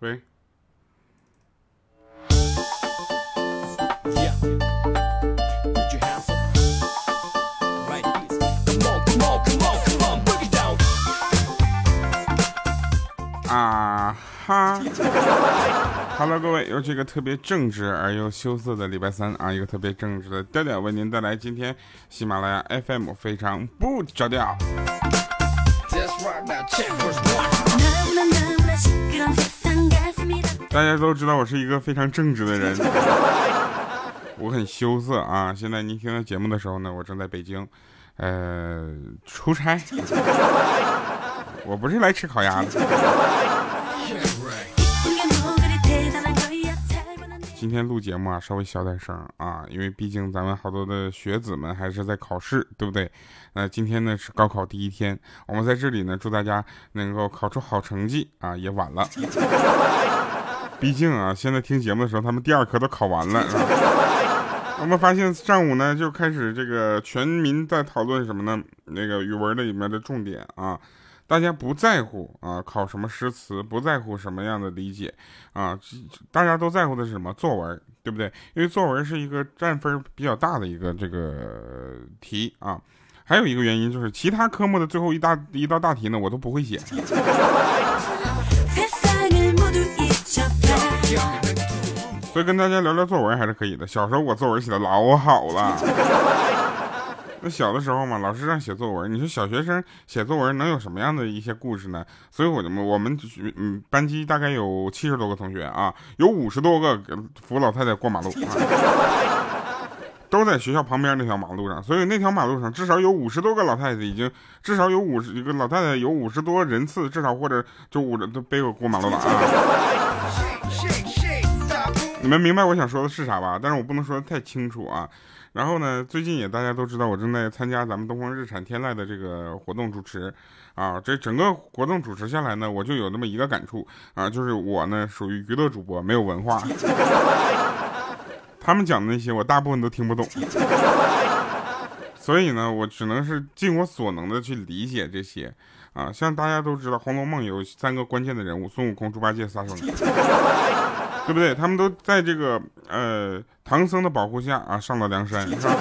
喂。啊哈，Hello，各位，又是一个特别正直而又羞涩的礼拜三啊，一个特别正直的调调为您带来今天喜马拉雅 FM 非常不着调。大家都知道我是一个非常正直的人，我很羞涩啊。现在您听到节目的时候呢，我正在北京，呃，出差。我不是来吃烤鸭的。今天录节目啊，稍微小点声啊，因为毕竟咱们好多的学子们还是在考试，对不对？那今天呢是高考第一天，我们在这里呢祝大家能够考出好成绩啊，也晚了。毕竟啊，现在听节目的时候，他们第二科都考完了。我们发现上午呢就开始这个全民在讨论什么呢？那个语文的里面的重点啊。大家不在乎啊，考什么诗词，不在乎什么样的理解啊，大家都在乎的是什么？作文，对不对？因为作文是一个占分比较大的一个这个题啊。还有一个原因就是，其他科目的最后一大一道大题呢，我都不会写。所以跟大家聊聊作文还是可以的。小时候我作文写的老好了。那小的时候嘛，老师让写作文，你说小学生写作文能有什么样的一些故事呢？所以我们我们班级大概有七十多个同学啊，有五十多个扶老太太过马路，都在学校旁边那条马路上，所以那条马路上至少有五十多个老太太，已经至少有五十一个老太太有五十多人次，至少或者就五都背过过马路了啊。你们明白我想说的是啥吧？但是我不能说的太清楚啊。然后呢，最近也大家都知道，我正在参加咱们东风日产天籁的这个活动主持，啊，这整个活动主持下来呢，我就有那么一个感触啊，就是我呢属于娱乐主播，没有文化，他们讲的那些我大部分都听不懂，所以呢，我只能是尽我所能的去理解这些，啊，像大家都知道，《红楼梦》有三个关键的人物，孙悟空、猪八戒、沙僧。对不对？他们都在这个呃唐僧的保护下啊，上了梁山。是吧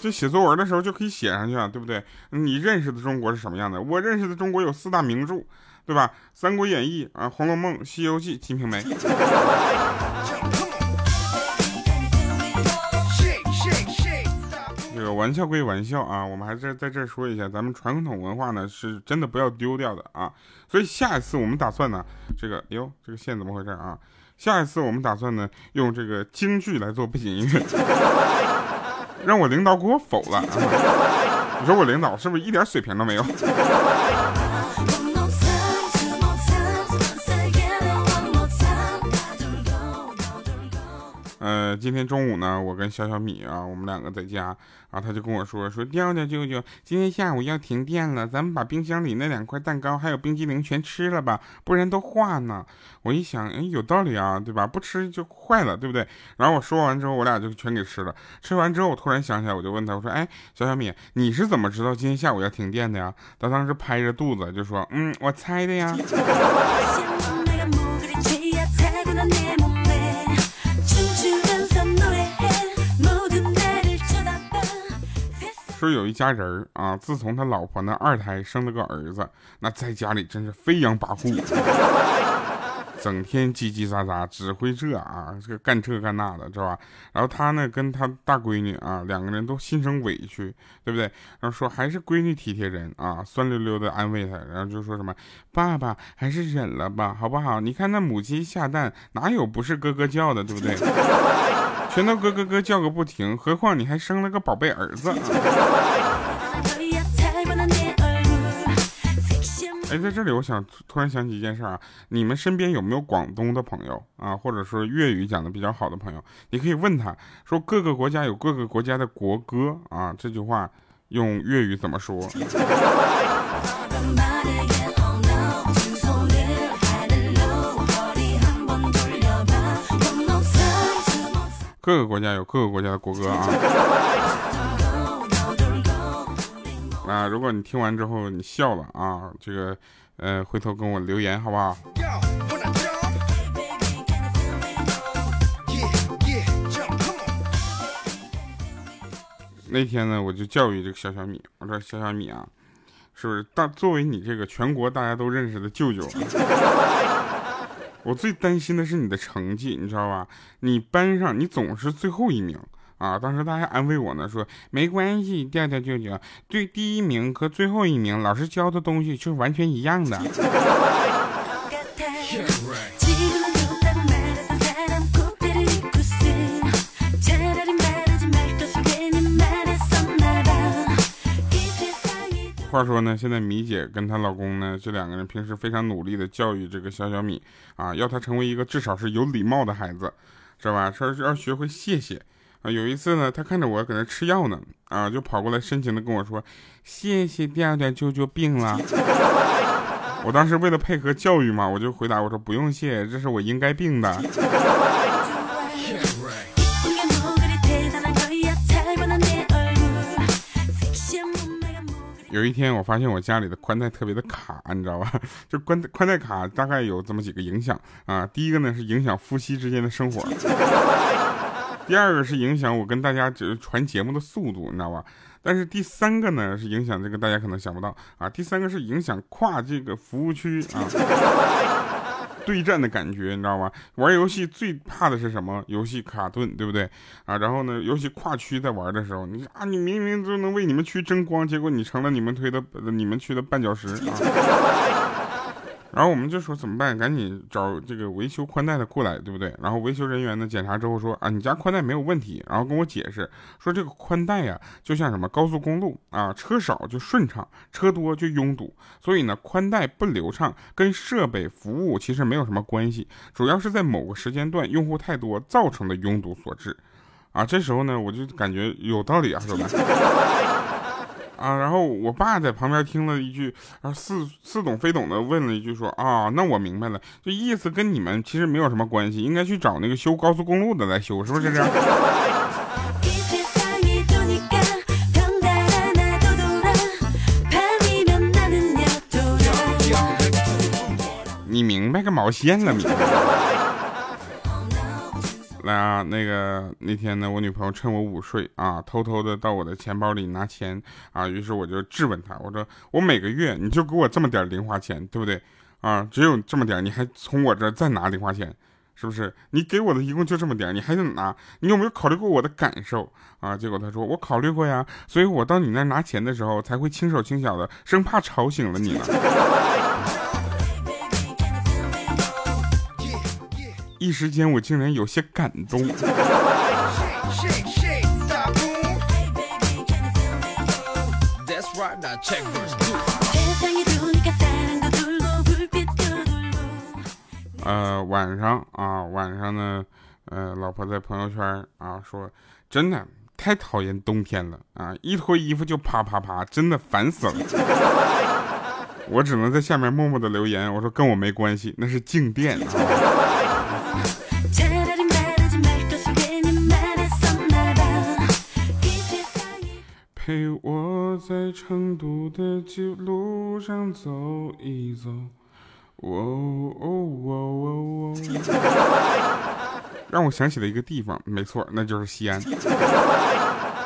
就写作文的时候就可以写上去啊，对不对？你认识的中国是什么样的？我认识的中国有四大名著，对吧？《三国演义》啊，《红楼梦》《西游记》《金瓶梅》。这个玩笑归玩笑啊，我们还是在这说一下，咱们传统文化呢是真的不要丢掉的啊。所以下一次我们打算呢，这个哟，这个线怎么回事啊？下一次我们打算呢用这个京剧来做背景音乐，让我领导给我否了。你说我领导是不是一点水平都没有？今天中午呢，我跟小小米啊，我们两个在家，然后他就跟我说说，调调舅舅，今天下午要停电了，咱们把冰箱里那两块蛋糕还有冰激凌全吃了吧，不然都化呢。我一想，哎，有道理啊，对吧？不吃就坏了，对不对？然后我说完之后，我俩就全给吃了。吃完之后，我突然想起来，我就问他，我说，哎，小小米，你是怎么知道今天下午要停电的呀？他当时拍着肚子就说，嗯，我猜的呀。说有一家人啊，自从他老婆那二胎生了个儿子，那在家里真是飞扬跋扈，整天叽叽喳喳，指挥这啊，这个干这干那的，知道吧？然后他呢，跟他大闺女啊，两个人都心生委屈，对不对？然后说还是闺女体贴人啊，酸溜溜的安慰他，然后就说什么爸爸还是忍了吧，好不好？你看那母鸡下蛋，哪有不是咯咯叫的，对不对？全都咯咯咯叫个不停，何况你还生了个宝贝儿子。哎，在这里我想突然想起一件事啊，你们身边有没有广东的朋友啊，或者说粤语讲的比较好的朋友？你可以问他说，各个国家有各个国家的国歌啊，这句话用粤语怎么说？各个国家有各个国家的国歌啊。啊，如果你听完之后你笑了啊，这个呃回头跟我留言好不好？那天呢，我就教育这个小小米，我说小小米啊，是不是大作为你这个全国大家都认识的舅舅，我最担心的是你的成绩，你知道吧？你班上你总是最后一名啊！当时大家安慰我呢，说没关系，调调舅舅，对第一名和最后一名老师教的东西就是完全一样的。话说呢，现在米姐跟她老公呢，这两个人平时非常努力的教育这个小小米啊，要他成为一个至少是有礼貌的孩子，是吧？说要学会谢谢啊。有一次呢，他看着我搁那吃药呢，啊，就跑过来深情的跟我说：“谢谢调调舅舅病了。”我当时为了配合教育嘛，我就回答我说：“不用谢，这是我应该病的。”有一天，我发现我家里的宽带特别的卡，你知道吧？就宽宽带卡大概有这么几个影响啊。第一个呢是影响夫妻之间的生活，第二个是影响我跟大家只传节目的速度，你知道吧？但是第三个呢是影响这个大家可能想不到啊。第三个是影响跨这个服务区啊。对战的感觉，你知道吗？玩游戏最怕的是什么？游戏卡顿，对不对啊？然后呢，尤其跨区在玩的时候，你啊，你明明就能为你们区争光，结果你成了你们推的你们区的绊脚石啊！然后我们就说怎么办？赶紧找这个维修宽带的过来，对不对？然后维修人员呢检查之后说啊，你家宽带没有问题。然后跟我解释说这个宽带呀，就像什么高速公路啊，车少就顺畅，车多就拥堵。所以呢，宽带不流畅跟设备服务其实没有什么关系，主要是在某个时间段用户太多造成的拥堵所致。啊，这时候呢，我就感觉有道理啊，是吧？啊，然后我爸在旁边听了一句，啊，似似懂非懂的问了一句，说啊，那我明白了，这意思跟你们其实没有什么关系，应该去找那个修高速公路的来修，是不是这样？你明白个毛线了，你？啊，那个那天呢，我女朋友趁我午睡啊，偷偷的到我的钱包里拿钱啊，于是我就质问她，我说我每个月你就给我这么点零花钱，对不对？啊，只有这么点，你还从我这再拿零花钱，是不是？你给我的一共就这么点，你还想拿？你有没有考虑过我的感受啊？结果她说我考虑过呀，所以我到你那拿钱的时候才会轻手轻脚的，生怕吵醒了你呢。一时间，我竟然有些感动。呃，晚上啊，晚上呢，呃，老婆在朋友圈啊说，真的太讨厌冬天了啊，一脱衣服就啪啪啪，真的烦死了。我只能在下面默默的留言，我说跟我没关系，那是静电啊。陪我在成都的街路上走一走，哦哦哦哦哦，让我想起了一个地方，没错，那就是西安。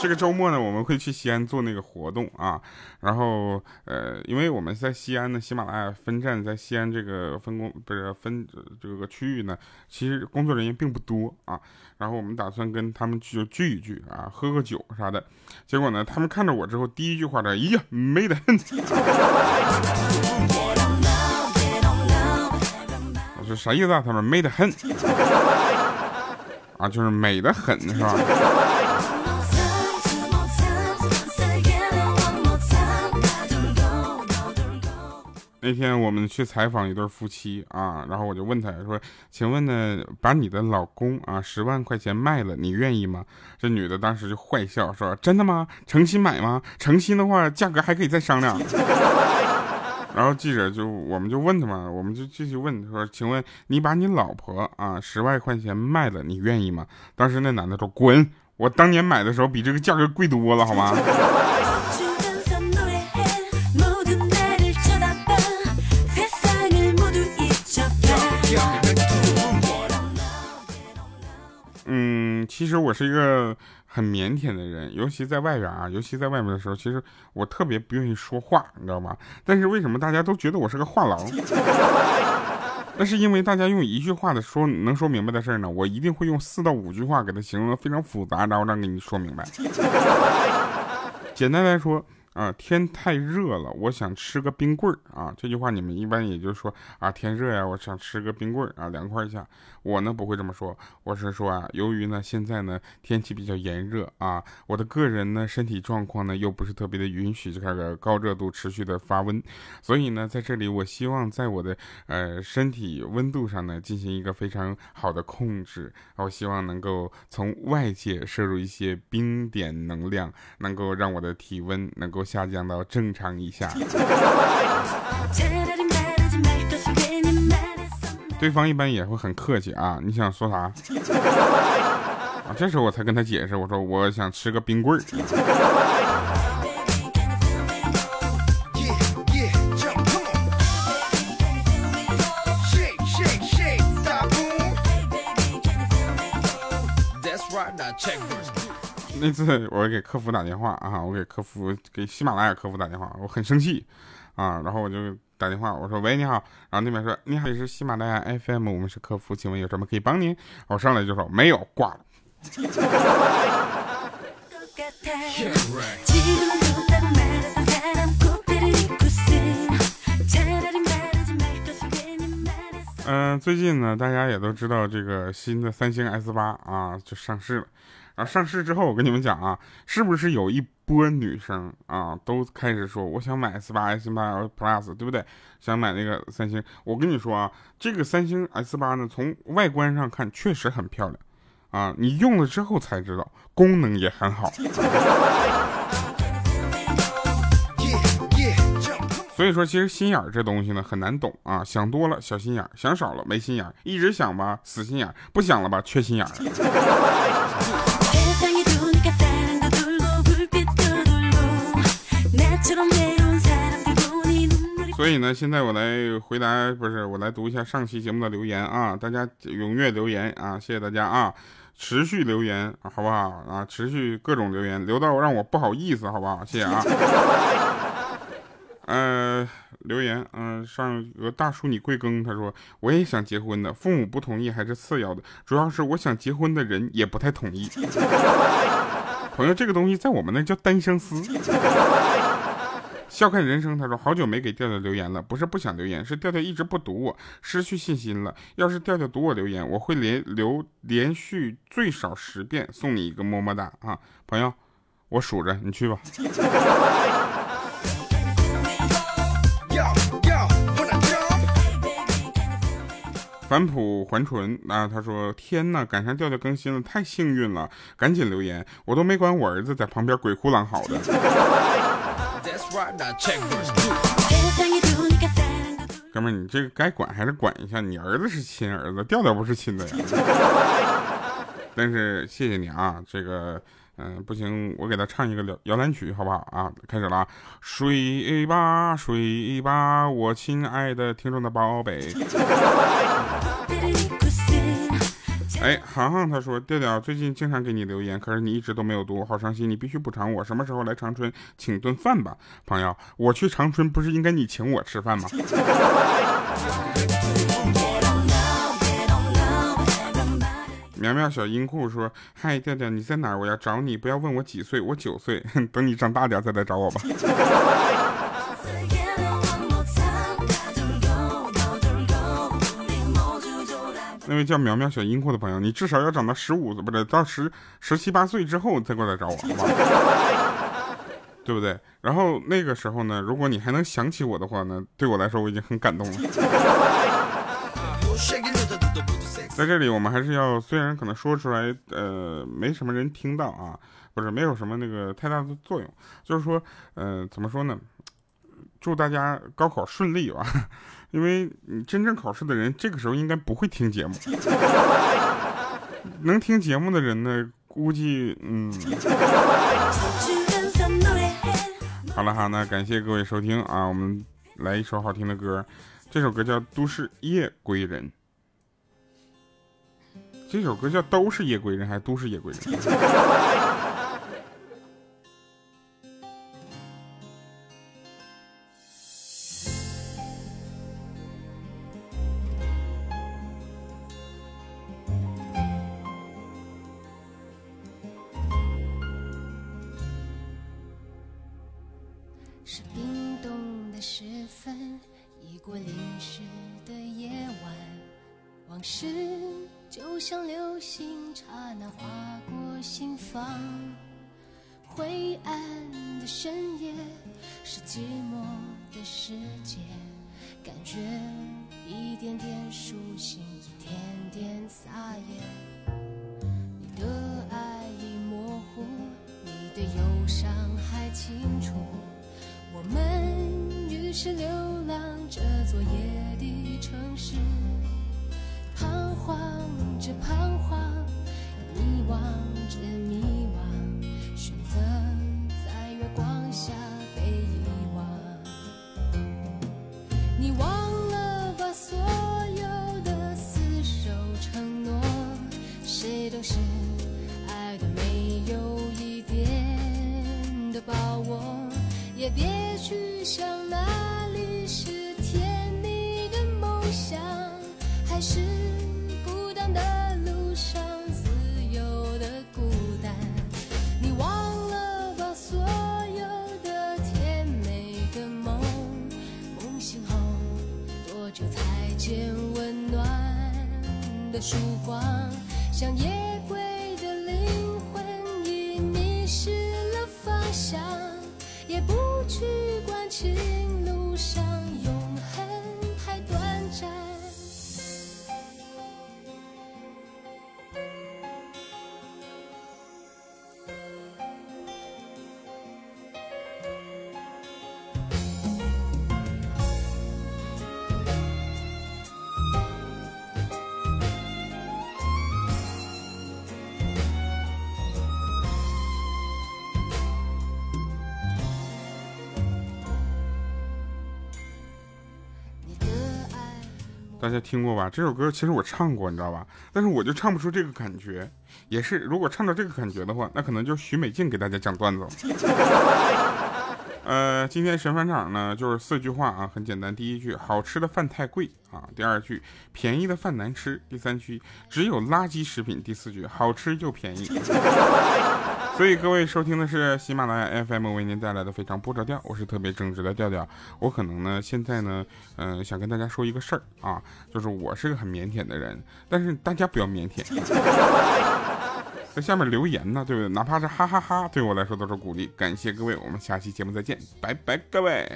这个周末呢，我们会去西安做那个活动啊。然后，呃，因为我们在西安的喜马拉雅分站在西安这个分工不是分这个区域呢，其实工作人员并不多啊。然后我们打算跟他们就聚一聚啊，喝个酒啥的。结果呢，他们看着我之后，第一句话呢，哎呀，美得很。我说啥意思啊？他们美得很啊，就是美得很，是吧？那天我们去采访一对夫妻啊，然后我就问他说：“请问呢，把你的老公啊十万块钱卖了，你愿意吗？”这女的当时就坏笑说：“真的吗？诚心买吗？诚心的话，价格还可以再商量。”然后记者就我们就问他嘛，我们就继续问说：“请问你把你老婆啊十万块钱卖了，你愿意吗？”当时那男的说：“滚！我当年买的时候比这个价格贵多了，好吗？”其实我是一个很腼腆的人，尤其在外边啊，尤其在外面的时候，其实我特别不愿意说话，你知道吗？但是为什么大家都觉得我是个话痨？那是因为大家用一句话的说能说明白的事儿呢，我一定会用四到五句话给他形容的非常复杂，然后让给你说明白。简单来说。啊，天太热了，我想吃个冰棍儿啊！这句话你们一般也就是说啊，天热呀，我想吃个冰棍儿啊，凉快一下。我呢不会这么说，我是说啊，由于呢现在呢天气比较炎热啊，我的个人呢身体状况呢又不是特别的允许这个高热度持续的发温，所以呢在这里我希望在我的呃身体温度上呢进行一个非常好的控制，我希望能够从外界摄入一些冰点能量，能够让我的体温能够。下降到正常以下。对方一般也会很客气啊，你想说啥？啊，这时候我才跟他解释，我说我想吃个冰棍儿。那次我给客服打电话啊，我给客服给喜马拉雅客服打电话，我很生气啊，然后我就打电话，我说喂你好，然后那边说你好，你是喜马拉雅 FM，我们是客服，请问有什么可以帮您？我上来就说没有，挂了。嗯，最近呢，大家也都知道这个新的三星 S 八啊就上市了。啊，上市之后，我跟你们讲啊，是不是有一波女生啊，都开始说我想买 S 八、S 八 Plus，对不对？想买那个三星。我跟你说啊，这个三星 S 八呢，从外观上看确实很漂亮，啊，你用了之后才知道，功能也很好。所以说，其实心眼儿这东西呢，很难懂啊。想多了小心眼儿，想少了没心眼儿。一直想吧，死心眼儿；不想了吧，缺心眼儿。所以呢，现在我来回答，不是我来读一下上期节目的留言啊，大家踊跃留言啊，谢谢大家啊，持续留言好不好啊？持续各种留言，留到让我不好意思，好不好？谢谢啊。呃，留言，嗯，上有个大叔你贵庚？他说我也想结婚的，父母不同意还是次要的，主要是我想结婚的人也不太同意。朋友，这个东西在我们那叫单相思。笑看人生，他说好久没给调调留言了，不是不想留言，是调调一直不读我，失去信心了。要是调调读我留言，我会连留连续最少十遍，送你一个么么哒啊，朋友，我数着，你去吧。返璞还淳啊，他说天呐，赶上调调更新了，太幸运了，赶紧留言，我都没管我儿子在旁边鬼哭狼嚎的。哥们儿，你这个该管还是管一下。你儿子是亲儿子，调调不是亲的呀。但是谢谢你啊，这个，嗯，不行，我给他唱一个摇摇篮曲，好不好啊？开始了，睡吧，睡吧，我亲爱的听众的宝贝。哎，航航他说调调最近经常给你留言，可是你一直都没有读，好伤心。你必须补偿我，什么时候来长春请顿饭吧，朋友。我去长春不是应该你请我吃饭吗？苗苗小音库说：嗨，调调你在哪？我要找你，不要问我几岁，我九岁，等你长大点再来找我吧。那位叫苗苗小英库的朋友，你至少要长到十五岁，不是到十十七八岁之后再过来找我，好吧？对不对？然后那个时候呢，如果你还能想起我的话呢，对我来说我已经很感动了。在这里，我们还是要，虽然可能说出来，呃，没什么人听到啊，不是没有什么那个太大的作用，就是说，呃，怎么说呢？祝大家高考顺利吧。因为你真正考试的人，这个时候应该不会听节目。能听节目的人呢，估计嗯。好了哈，那感谢各位收听啊，我们来一首好听的歌，这首歌叫《都市夜归人》。这首歌叫《都是夜归人》还是《都市夜归人》？就像流星，刹那划过心房。灰暗的深夜，是寂寞的世界，感觉一点点苏醒，一点点撒野。你的爱已模糊，你的忧伤还清楚。我们于是流浪这座夜的城市，彷徨着彷徨，迷惘着迷惘，选择在月光下被遗忘。你忘光？像夜鬼的灵魂已迷失了方向。也不去管情路上大家听过吧？这首歌其实我唱过，你知道吧？但是我就唱不出这个感觉。也是，如果唱到这个感觉的话，那可能就是许美静给大家讲段子了。呃，今天神返场呢，就是四句话啊，很简单。第一句，好吃的饭太贵啊；第二句，便宜的饭难吃；第三句，只有垃圾食品；第四句，好吃又便宜。所以各位收听的是喜马拉雅 FM 为您带来的非常不着调，我是特别正直的调调。我可能呢现在呢，嗯、想跟大家说一个事儿啊，就是我是个很腼腆的人，但是大家不要腼腆。在下面留言呢，对不对？哪怕是哈哈哈对我来说都是鼓励。感谢各位，我们下期节目再见，拜拜，各位。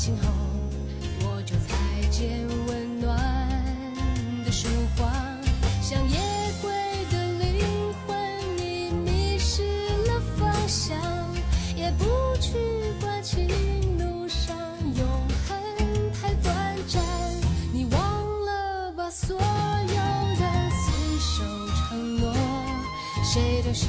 醒后多久才见温暖的曙光？像夜归的灵魂，你迷失了方向，也不去管情路上永恒太短暂。你忘了吧所有的厮守承诺，谁都是